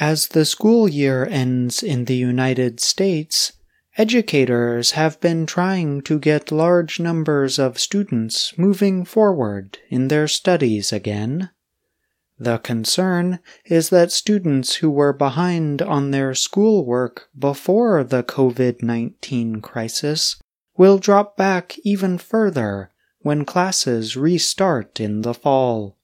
As the school year ends in the United States, educators have been trying to get large numbers of students moving forward in their studies again. The concern is that students who were behind on their schoolwork before the COVID 19 crisis will drop back even further when classes restart in the fall.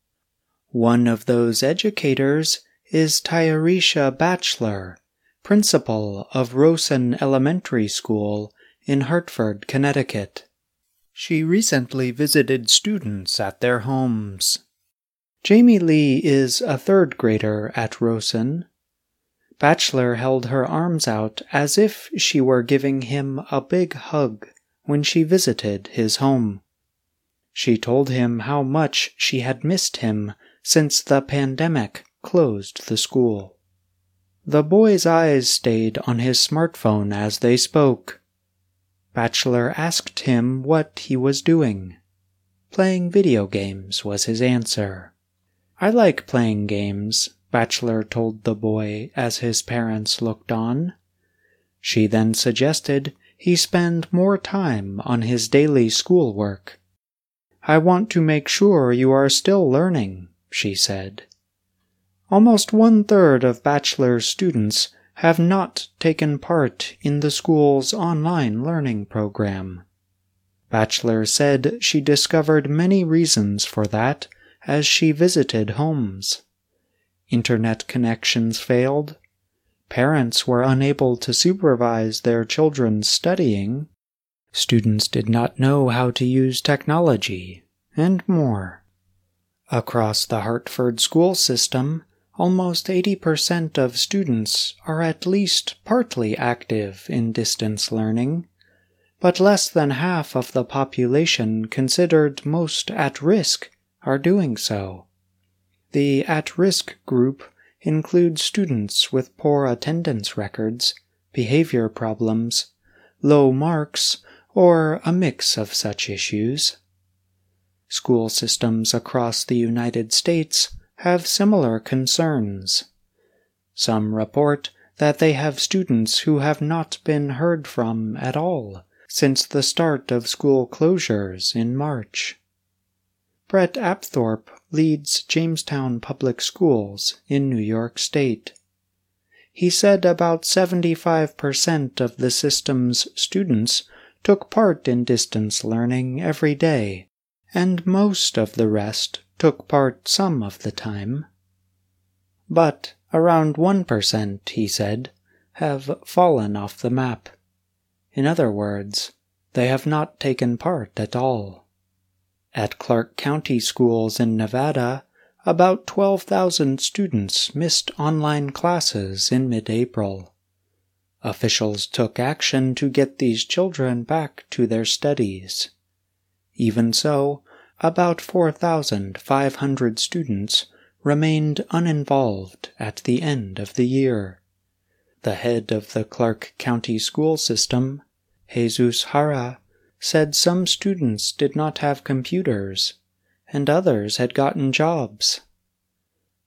One of those educators is Tyarisha Batchelor, principal of Rawson Elementary School in Hartford, Connecticut. She recently visited students at their homes. Jamie Lee is a third grader at Rawson. Batchelor held her arms out as if she were giving him a big hug when she visited his home. She told him how much she had missed him since the pandemic closed the school. The boy's eyes stayed on his smartphone as they spoke. Batchelor asked him what he was doing. Playing video games was his answer. I like playing games, Batchelor told the boy as his parents looked on. She then suggested he spend more time on his daily schoolwork. I want to make sure you are still learning, she said. Almost one third of Batchelor's students have not taken part in the school's online learning program. Batchelor said she discovered many reasons for that as she visited homes. Internet connections failed, parents were unable to supervise their children's studying, Students did not know how to use technology, and more. Across the Hartford school system, almost 80% of students are at least partly active in distance learning, but less than half of the population considered most at risk are doing so. The at risk group includes students with poor attendance records, behavior problems, low marks, or a mix of such issues. School systems across the United States have similar concerns. Some report that they have students who have not been heard from at all since the start of school closures in March. Bret Apthorp leads Jamestown Public Schools in New York State. He said about 75% of the system's students took part in distance learning every day, and most of the rest took part some of the time. But around 1%, he said, have fallen off the map. In other words, they have not taken part at all. At Clark County schools in Nevada, about 12,000 students missed online classes in mid April. Officials took action to get these children back to their studies. Even so, about 4,500 students remained uninvolved at the end of the year. The head of the Clark County school system, Jesus Jara, said some students did not have computers, and others had gotten jobs.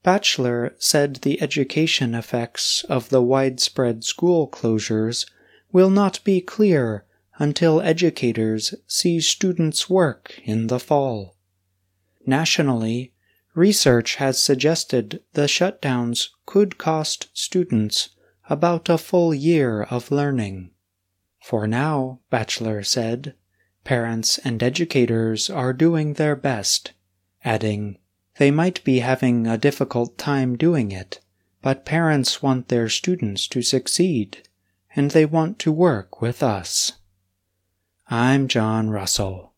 Batchelor said the education effects of the widespread school closures will not be clear until educators see students work in the fall. Nationally, research has suggested the shutdowns could cost students about a full year of learning. For now, Batchelor said, parents and educators are doing their best, adding, they might be having a difficult time doing it, but parents want their students to succeed, and they want to work with us. I'm John Russell.